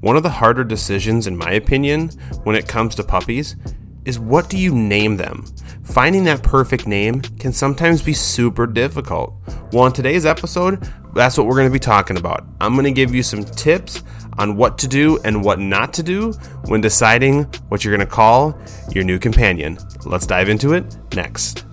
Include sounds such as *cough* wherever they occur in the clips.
one of the harder decisions, in my opinion, when it comes to puppies is what do you name them? Finding that perfect name can sometimes be super difficult. Well, in today's episode, that's what we're going to be talking about. I'm going to give you some tips on what to do and what not to do when deciding what you're going to call your new companion. Let's dive into it next.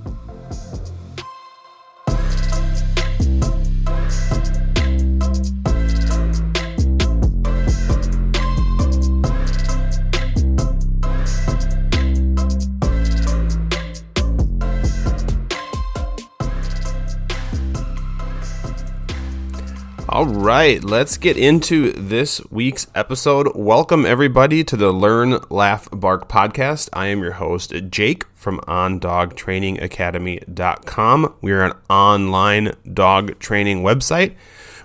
All right, let's get into this week's episode. Welcome, everybody, to the Learn, Laugh, Bark podcast. I am your host, Jake from OnDogTrainingAcademy.com. We are an online dog training website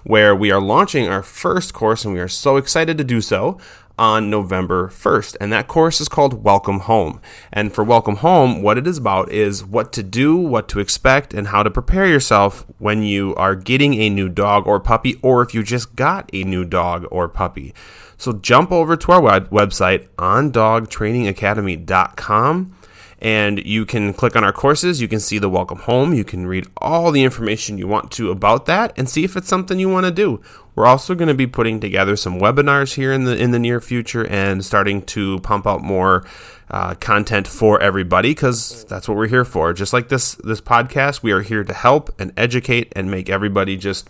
where we are launching our first course, and we are so excited to do so on November 1st. And that course is called Welcome Home. And for Welcome Home, what it is about is what to do, what to expect, and how to prepare yourself when you are getting a new dog or puppy, or if you just got a new dog or puppy. So jump over to our web- website on dogtrainingacademy.com and you can click on our courses. You can see the welcome home. You can read all the information you want to about that and see if it's something you want to do. We're also going to be putting together some webinars here in the in the near future and starting to pump out more uh, content for everybody because that's what we're here for. Just like this this podcast, we are here to help and educate and make everybody just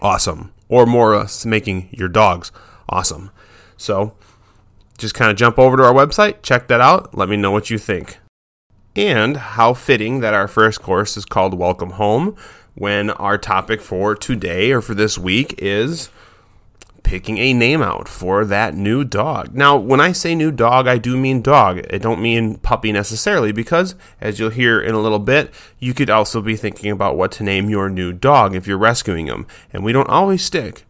awesome, or more us making your dogs awesome. So just kind of jump over to our website, check that out, let me know what you think. And how fitting that our first course is called Welcome Home when our topic for today or for this week is picking a name out for that new dog. Now, when I say new dog, I do mean dog. I don't mean puppy necessarily because, as you'll hear in a little bit, you could also be thinking about what to name your new dog if you're rescuing them. And we don't always stick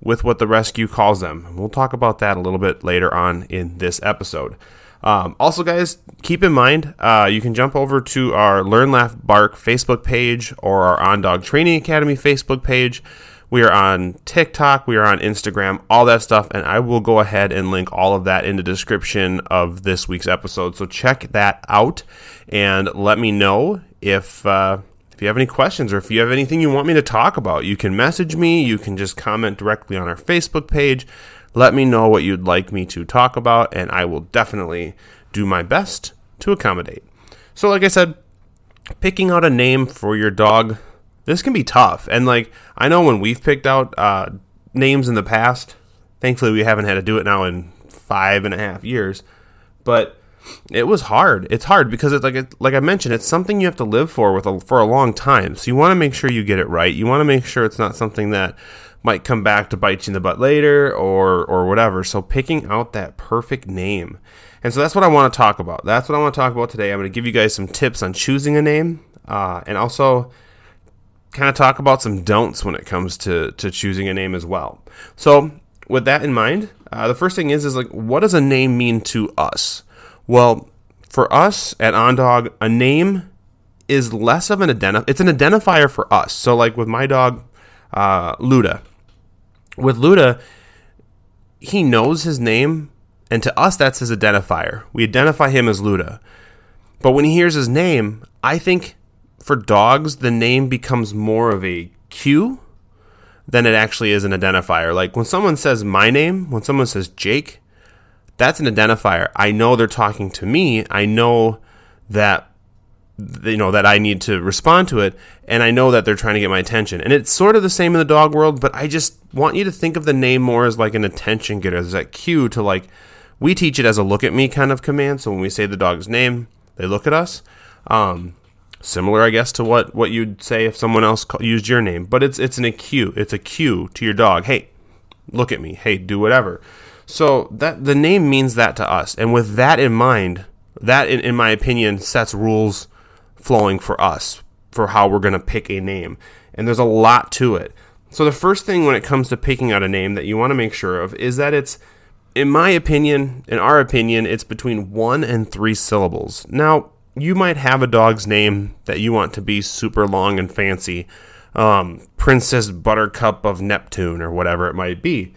with what the rescue calls them. We'll talk about that a little bit later on in this episode. Um, also, guys, keep in mind uh, you can jump over to our Learn, Laugh, Bark Facebook page or our On Dog Training Academy Facebook page. We are on TikTok, we are on Instagram, all that stuff, and I will go ahead and link all of that in the description of this week's episode. So check that out and let me know if uh, if you have any questions or if you have anything you want me to talk about. You can message me. You can just comment directly on our Facebook page. Let me know what you'd like me to talk about, and I will definitely do my best to accommodate. So, like I said, picking out a name for your dog, this can be tough. And, like, I know when we've picked out uh, names in the past, thankfully we haven't had to do it now in five and a half years, but it was hard. It's hard because it's like it, like I mentioned, it's something you have to live for with a, for a long time. So you want to make sure you get it right. You want to make sure it's not something that might come back to bite you in the butt later or or whatever. So picking out that perfect name. And so that's what I want to talk about. That's what I want to talk about today. I'm going to give you guys some tips on choosing a name, uh, and also kind of talk about some don'ts when it comes to to choosing a name as well. So with that in mind, uh, the first thing is is like what does a name mean to us? Well, for us at OnDog, a name is less of an identifier. It's an identifier for us. So like with my dog, uh, Luda. With Luda, he knows his name, and to us, that's his identifier. We identify him as Luda. But when he hears his name, I think for dogs, the name becomes more of a cue than it actually is an identifier. Like when someone says my name, when someone says Jake, that's an identifier. I know they're talking to me. I know that you know that I need to respond to it and I know that they're trying to get my attention. And it's sort of the same in the dog world, but I just want you to think of the name more as like an attention getter, as that cue to like we teach it as a look at me kind of command. So when we say the dog's name, they look at us. Um, similar, I guess, to what what you'd say if someone else used your name, but it's it's an cue. It's a cue to your dog. Hey, look at me. Hey, do whatever. So that the name means that to us, and with that in mind, that in, in my opinion sets rules flowing for us for how we're going to pick a name. And there's a lot to it. So, the first thing when it comes to picking out a name that you want to make sure of is that it's, in my opinion, in our opinion, it's between one and three syllables. Now, you might have a dog's name that you want to be super long and fancy, um, Princess Buttercup of Neptune, or whatever it might be.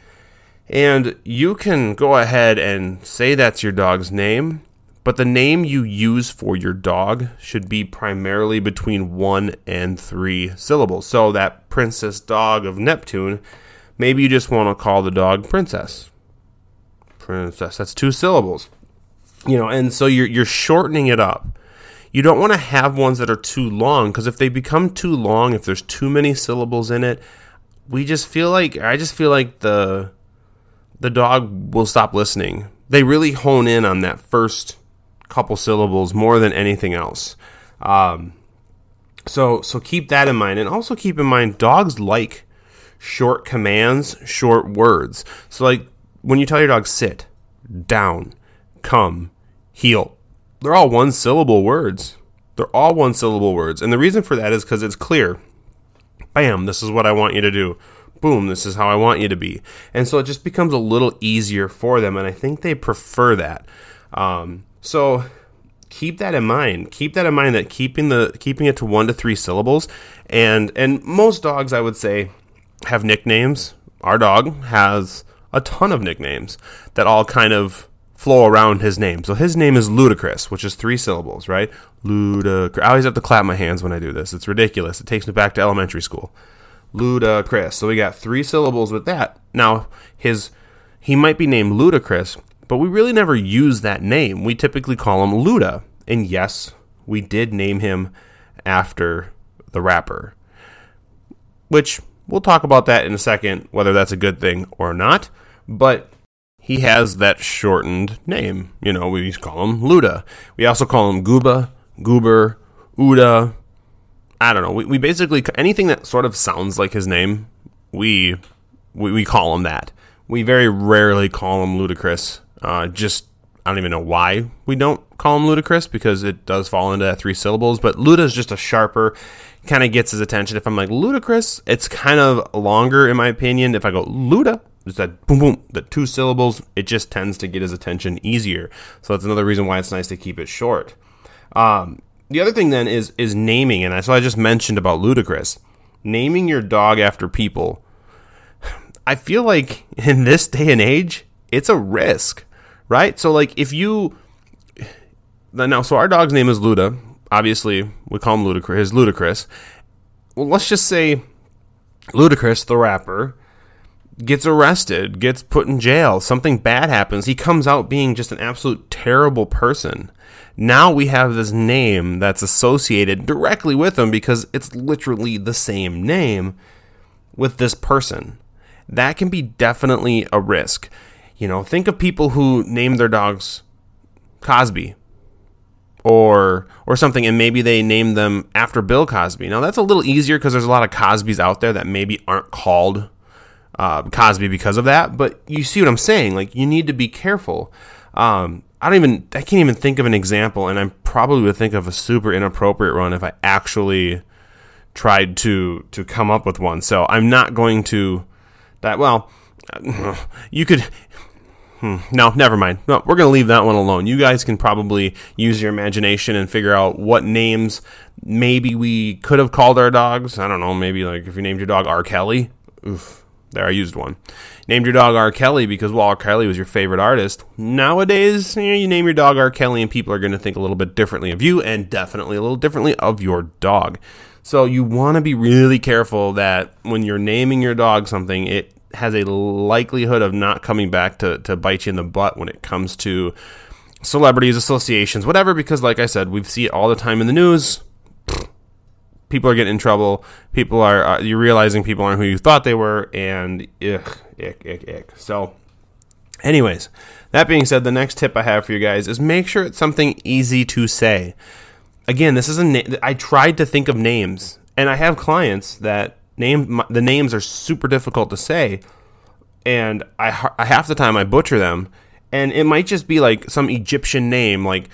And you can go ahead and say that's your dog's name, but the name you use for your dog should be primarily between one and three syllables. So that princess dog of Neptune, maybe you just want to call the dog princess. Princess, that's two syllables. You know, and so you're you're shortening it up. You don't want to have ones that are too long because if they become too long, if there's too many syllables in it, we just feel like I just feel like the the dog will stop listening. They really hone in on that first couple syllables more than anything else. Um, so so keep that in mind, and also keep in mind dogs like short commands, short words. So like when you tell your dog sit, down, come, heel, they're all one syllable words. They're all one syllable words, and the reason for that is because it's clear. Bam, this is what I want you to do boom, this is how I want you to be. And so it just becomes a little easier for them, and I think they prefer that. Um, so keep that in mind. Keep that in mind that keeping the keeping it to one to three syllables, and and most dogs I would say have nicknames. Our dog has a ton of nicknames that all kind of flow around his name. So his name is Ludacris, which is three syllables, right? Ludicrous. I always have to clap my hands when I do this. It's ridiculous. It takes me back to elementary school. Ludacris. So we got three syllables with that. Now his he might be named Ludacris, but we really never use that name. We typically call him Luda. And yes, we did name him after the rapper. Which we'll talk about that in a second, whether that's a good thing or not. But he has that shortened name. You know, we call him Luda. We also call him Gooba, Goober, Uda, I don't know. We, we basically anything that sort of sounds like his name, we we, we call him that. We very rarely call him Ludacris. Uh, just I don't even know why we don't call him Ludacris because it does fall into that three syllables. But Luda is just a sharper, kind of gets his attention. If I'm like Ludacris, it's kind of longer in my opinion. If I go Luda, it's that boom boom, the two syllables, it just tends to get his attention easier. So that's another reason why it's nice to keep it short. Um, the other thing then is is naming, and so I just mentioned about Ludacris. Naming your dog after people. I feel like *laughs* in this day and age, it's a risk, right? So like if you now, so our dog's name is Luda. Obviously, we call him Ludacris. His Ludacris. Well, let's just say Ludacris, the rapper, gets arrested, gets put in jail. Something bad happens. He comes out being just an absolute terrible person. Now we have this name that's associated directly with him because it's literally the same name with this person. That can be definitely a risk. You know, think of people who name their dogs Cosby or or something and maybe they name them after Bill Cosby. Now that's a little easier because there's a lot of Cosbys out there that maybe aren't called uh, Cosby because of that. But you see what I'm saying? Like you need to be careful. Um, I don't even I can't even think of an example, and I probably would think of a super inappropriate one if I actually tried to to come up with one. So I'm not going to that. Well, *laughs* you could. Hmm, no, never mind. No, we're going to leave that one alone. You guys can probably use your imagination and figure out what names maybe we could have called our dogs. I don't know. Maybe like if you named your dog R. Kelly. Oof there, I used one. Named your dog R. Kelly because, well, R. Kelly was your favorite artist. Nowadays, you, know, you name your dog R. Kelly, and people are going to think a little bit differently of you and definitely a little differently of your dog. So you want to be really careful that when you're naming your dog something, it has a likelihood of not coming back to, to bite you in the butt when it comes to celebrities, associations, whatever, because, like I said, we see it all the time in the news people are getting in trouble. People are uh, you're realizing people aren't who you thought they were, and ick, ick, ick, ick. So, anyways, that being said, the next tip I have for you guys is make sure it's something easy to say. Again, this is a na- I tried to think of names, and I have clients that name the names are super difficult to say, and I, I half the time I butcher them, and it might just be like some Egyptian name like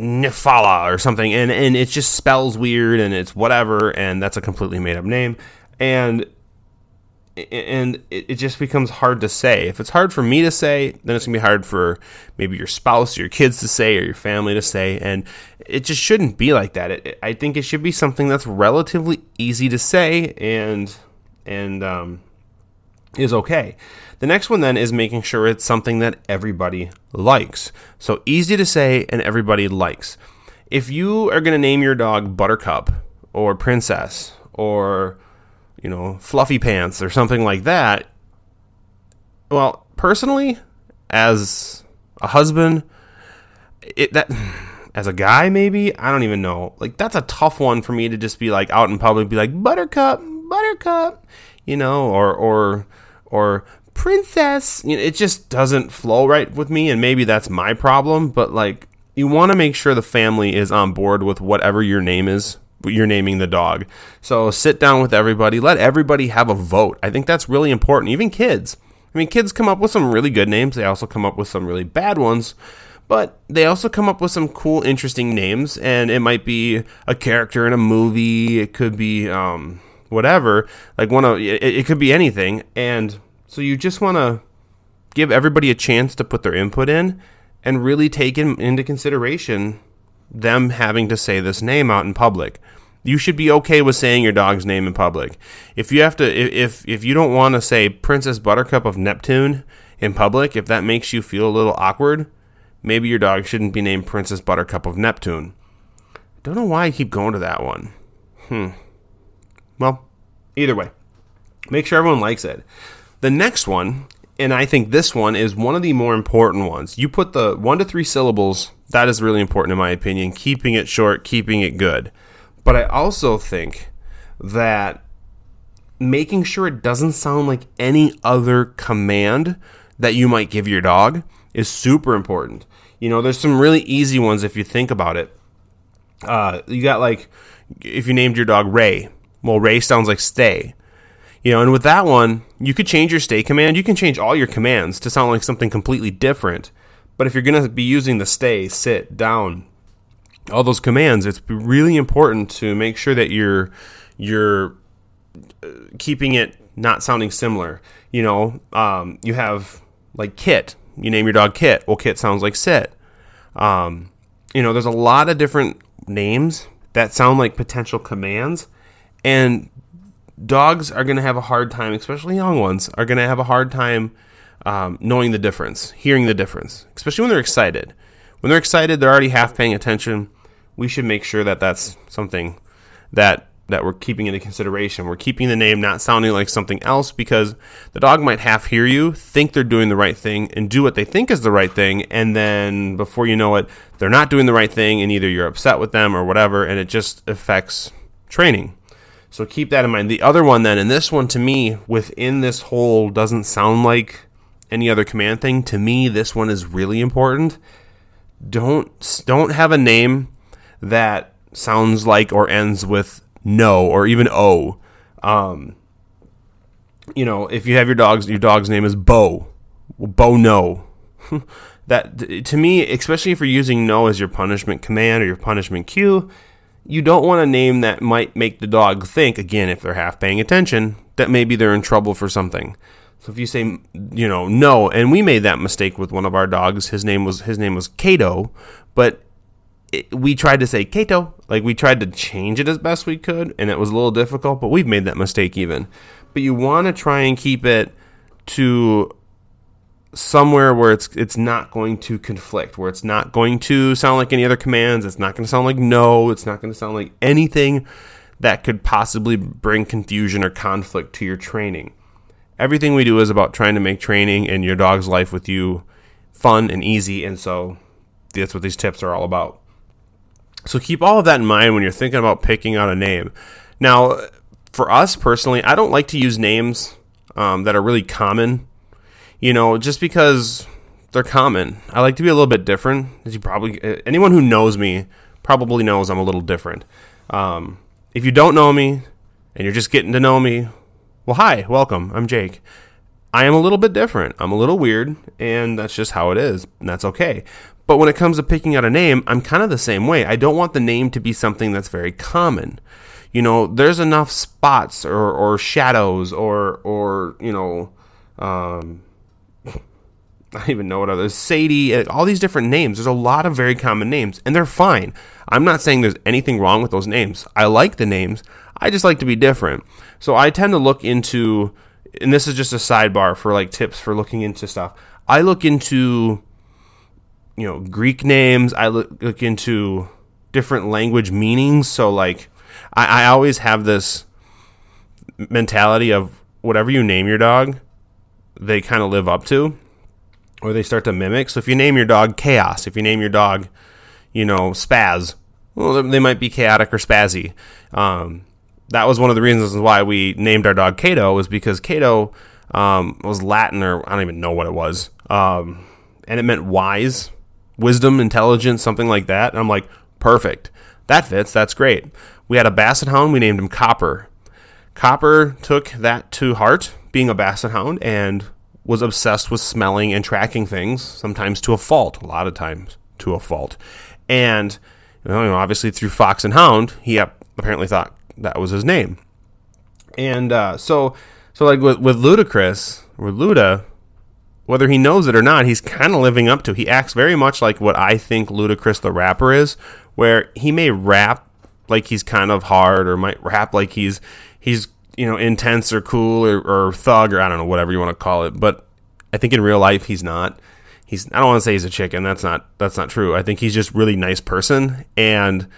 Nifala or something, and and it just spells weird and it's whatever, and that's a completely made up name, and and it, just becomes hard to say. If it's hard for me to say, then it's gonna be hard for maybe your spouse or your kids to say or your family to say, and it just shouldn't be like that. It, I think it should be something that's relatively easy to say, and and um, is okay. The next one then is making sure it's something that everybody likes. So easy to say and everybody likes. If you are going to name your dog Buttercup or Princess or you know, Fluffy Pants or something like that, well, personally as a husband, it that *sighs* as a guy maybe, I don't even know. Like that's a tough one for me to just be like out in public be like Buttercup, Buttercup, you know, or or or princess. You know, it just doesn't flow right with me, and maybe that's my problem. But like, you want to make sure the family is on board with whatever your name is. You're naming the dog. So sit down with everybody. Let everybody have a vote. I think that's really important. Even kids. I mean, kids come up with some really good names. They also come up with some really bad ones but they also come up with some cool, interesting names, and it might be a character in a movie. It could be um, whatever, like one of it, it could be anything, and so you just want to give everybody a chance to put their input in and really take in, into consideration them having to say this name out in public. You should be okay with saying your dog's name in public. If you have to if if you don't want to say Princess Buttercup of Neptune in public, if that makes you feel a little awkward, maybe your dog shouldn't be named Princess Buttercup of Neptune. Don't know why I keep going to that one. Hmm. Well, either way, make sure everyone likes it. The next one, and I think this one is one of the more important ones. You put the one to three syllables, that is really important in my opinion, keeping it short, keeping it good. But I also think that making sure it doesn't sound like any other command that you might give your dog is super important. You know, there's some really easy ones if you think about it. Uh, you got like, if you named your dog Ray, well, Ray sounds like stay. You know, and with that one, you could change your stay command. You can change all your commands to sound like something completely different. But if you're going to be using the stay, sit, down, all those commands, it's really important to make sure that you're you're uh, keeping it not sounding similar. You know, um, you have like Kit. You name your dog Kit. Well, Kit sounds like sit. Um, you know, there's a lot of different names that sound like potential commands, and dogs are going to have a hard time, especially young ones, are going to have a hard time um, knowing the difference, hearing the difference, especially when they're excited. When they're excited, they're already half paying attention. We should make sure that that's something that that we're keeping into consideration. We're keeping the name not sounding like something else because the dog might half hear you, think they're doing the right thing, and do what they think is the right thing, and then before you know it, they're not doing the right thing, and either you're upset with them or whatever, and it just affects training. So keep that in mind. The other one then, and this one to me, within this whole doesn't sound like any other command thing. To me, this one is really important. Don't don't have a name that sounds like or ends with no or even o. Um, you know, if you have your dog's your dog's name is Bo, Bo no. *laughs* that to me, especially if you're using no as your punishment command or your punishment cue, you don't want a name that might make the dog think, again, if they're half paying attention, that maybe they're in trouble for something. So if you say, you know, no, and we made that mistake with one of our dogs. His name was his name was Kato, but it, we tried to say Kato, like we tried to change it as best we could, and it was a little difficult. But we've made that mistake even. But you want to try and keep it to somewhere where it's it's not going to conflict, where it's not going to sound like any other commands, it's not going to sound like no, it's not going to sound like anything that could possibly bring confusion or conflict to your training. Everything we do is about trying to make training and your dog's life with you fun and easy, and so that's what these tips are all about. So keep all of that in mind when you're thinking about picking out a name. Now, for us personally, I don't like to use names um, that are really common you know, just because they're common. I like to be a little bit different. As you probably anyone who knows me probably knows I'm a little different. Um, if you don't know me and you're just getting to know me, well, hi, welcome. I'm Jake. I am a little bit different. I'm a little weird, and that's just how it is, and that's okay. But when it comes to picking out a name, I'm kind of the same way. I don't want the name to be something that's very common. You know, there's enough spots or, or shadows or or you know, um, *laughs* I don't even know what other Sadie, uh, all these different names. There's a lot of very common names, and they're fine. I'm not saying there's anything wrong with those names. I like the names. I just like to be different. So I tend to look into and this is just a sidebar for like tips for looking into stuff. I look into you know Greek names. I look, look into different language meanings. So like I, I always have this mentality of whatever you name your dog, they kind of live up to, or they start to mimic. So if you name your dog Chaos, if you name your dog, you know Spaz, well they might be chaotic or spazzy. Um, that was one of the reasons why we named our dog Cato was because Cato um, was Latin or I don't even know what it was, um, and it meant wise, wisdom, intelligence, something like that. And I'm like, perfect, that fits. That's great. We had a Basset Hound. We named him Copper. Copper took that to heart, being a Basset Hound, and was obsessed with smelling and tracking things, sometimes to a fault, a lot of times to a fault. And you know, obviously through Fox and Hound, he apparently thought that was his name. And uh, so, so like with with Ludacris, with Luda, whether he knows it or not, he's kind of living up to. He acts very much like what I think Ludacris the rapper is, where he may rap like he's kind of hard, or might rap like he's he's you know intense or cool or, or thug or I don't know whatever you want to call it. But I think in real life he's not. He's I don't want to say he's a chicken. That's not that's not true. I think he's just really nice person and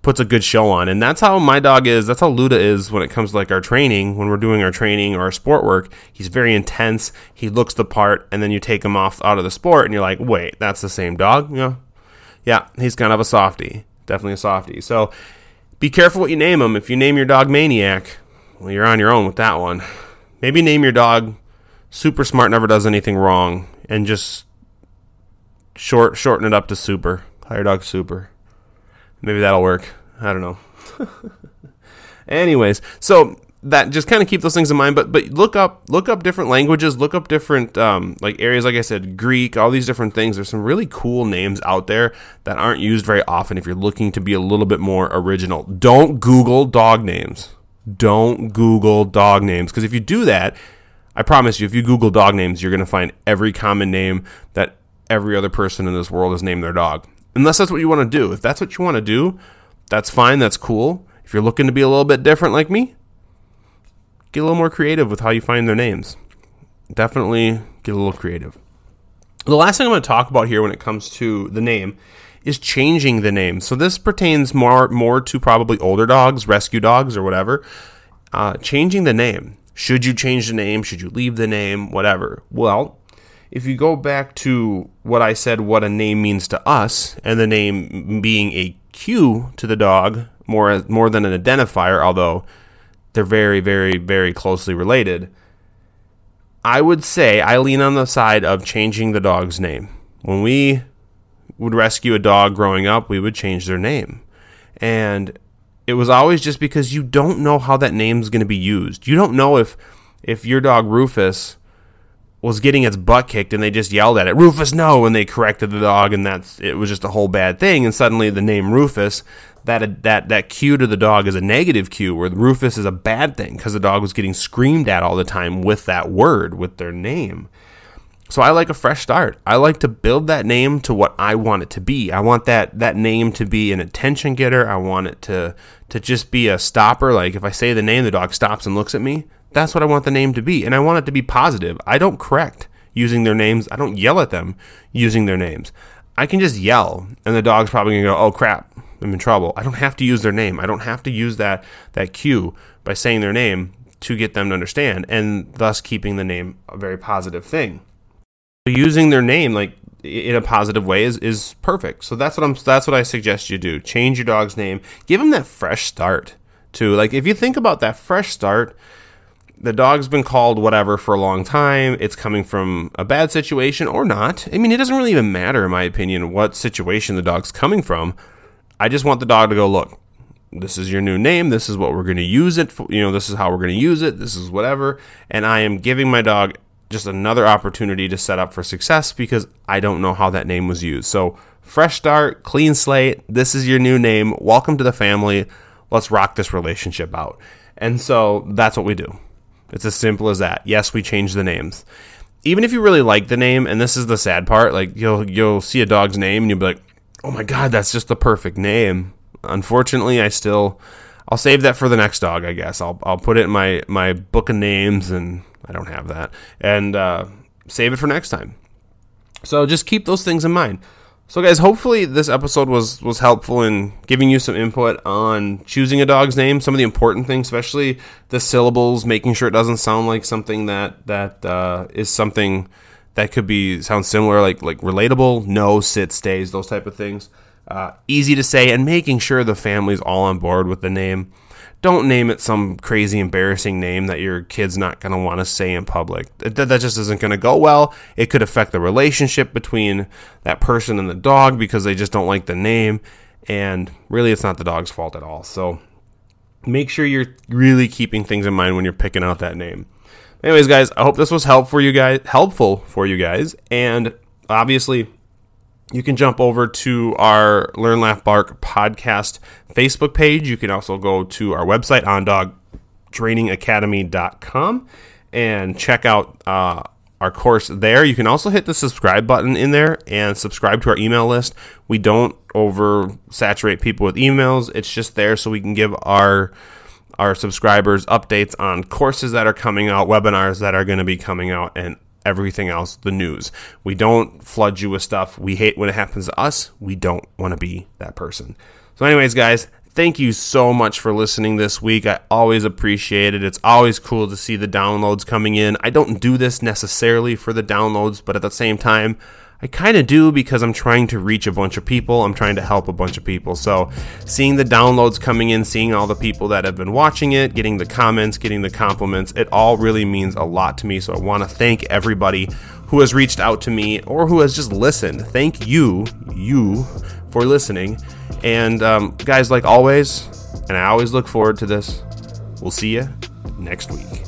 puts a good show on. And that's how my dog is. That's how Luda is when it comes to like our training, when we're doing our training or our sport work. He's very intense. He looks the part, and then you take him off out of the sport, and you're like, wait, that's the same dog? Yeah. Yeah, he's kind of a softy. Definitely a softy. So be careful what you name him. If you name your dog Maniac, well, you're on your own with that one. Maybe name your dog Super Smart Never Does Anything Wrong and just short shorten it up to Super. Your dog Super. Maybe that'll work. I don't know. *laughs* Anyways, so that just kind of keep those things in mind but but look up look up different languages look up different um, like areas like i said greek all these different things there's some really cool names out there that aren't used very often if you're looking to be a little bit more original don't google dog names don't google dog names because if you do that i promise you if you google dog names you're going to find every common name that every other person in this world has named their dog unless that's what you want to do if that's what you want to do that's fine that's cool if you're looking to be a little bit different like me get a little more creative with how you find their names. Definitely get a little creative. The last thing I'm going to talk about here when it comes to the name is changing the name. So this pertains more more to probably older dogs, rescue dogs, or whatever. Uh, changing the name. Should you change the name? Should you leave the name? Whatever. Well, if you go back to what I said, what a name means to us, and the name being a cue to the dog more more than an identifier, although they're very, very, very closely related. I would say I lean on the side of changing the dog's name. When we would rescue a dog growing up, we would change their name. And it was always just because you don't know how that name's going to be used. You don't know if if your dog Rufus was getting its butt kicked and they just yelled at it, Rufus, no, and they corrected the dog and that's it was just a whole bad thing. And suddenly the name Rufus that that that cue to the dog is a negative cue, where Rufus is a bad thing because the dog was getting screamed at all the time with that word, with their name. So I like a fresh start. I like to build that name to what I want it to be. I want that that name to be an attention getter. I want it to to just be a stopper. Like if I say the name, the dog stops and looks at me. That's what I want the name to be, and I want it to be positive. I don't correct using their names. I don't yell at them using their names. I can just yell, and the dog's probably gonna go, "Oh crap, I'm in trouble." I don't have to use their name. I don't have to use that that cue by saying their name to get them to understand, and thus keeping the name a very positive thing. Using their name like in a positive way is, is perfect. So that's what I'm. That's what I suggest you do. Change your dog's name. Give him that fresh start too. Like if you think about that fresh start the dog's been called whatever for a long time. It's coming from a bad situation or not. I mean, it doesn't really even matter, in my opinion, what situation the dog's coming from. I just want the dog to go, look, this is your new name. This is what we're going to use it for. You know, this is how we're going to use it. This is whatever. And I am giving my dog just another opportunity to set up for success because I don't know how that name was used. So, fresh start, clean slate. This is your new name. Welcome to the family. Let's rock this relationship out. And so that's what we do. It's as simple as that. Yes, we change the names. Even if you really like the name, and this is the sad part, like you'll you'll see a dog's name and you'll be like, "Oh my god, that's just the perfect name." Unfortunately, I still I'll save that for the next dog, I guess. I'll I'll put it in my my book of names and I don't have that. And uh, save it for next time. So just keep those things in mind. So guys, hopefully this episode was was helpful in giving you some input on choosing a dog's name, some of the important things, especially the syllables, making sure it doesn't sound like something that that uh, is something that could be sound similar, like like relatable, no, sit, stays, those type of things. Uh, easy to say, and making sure the family's all on board with the name don't name it some crazy embarrassing name that your kid's not going to want to say in public. That, that just isn't going to go well. It could affect the relationship between that person and the dog because they just don't like the name. And really, it's not the dog's fault at all. So make sure you're really keeping things in mind when you're picking out that name. Anyways, guys, I hope this was helpful for you guys. Helpful for you guys, and obviously you can jump over to our Learn Laugh Bark podcast Facebook page. You can also go to our website, ondogtrainingacademy.com, and check out uh, our course there. You can also hit the subscribe button in there and subscribe to our email list. We don't oversaturate people with emails, it's just there so we can give our our subscribers updates on courses that are coming out, webinars that are going to be coming out, and everything else, the news. We don't flood you with stuff. We hate when it happens to us. We don't want to be that person. So, anyways, guys, thank you so much for listening this week. I always appreciate it. It's always cool to see the downloads coming in. I don't do this necessarily for the downloads, but at the same time, I kind of do because I'm trying to reach a bunch of people. I'm trying to help a bunch of people. So, seeing the downloads coming in, seeing all the people that have been watching it, getting the comments, getting the compliments, it all really means a lot to me. So, I want to thank everybody who has reached out to me or who has just listened. Thank you, you, for listening. And, um, guys, like always, and I always look forward to this, we'll see you next week.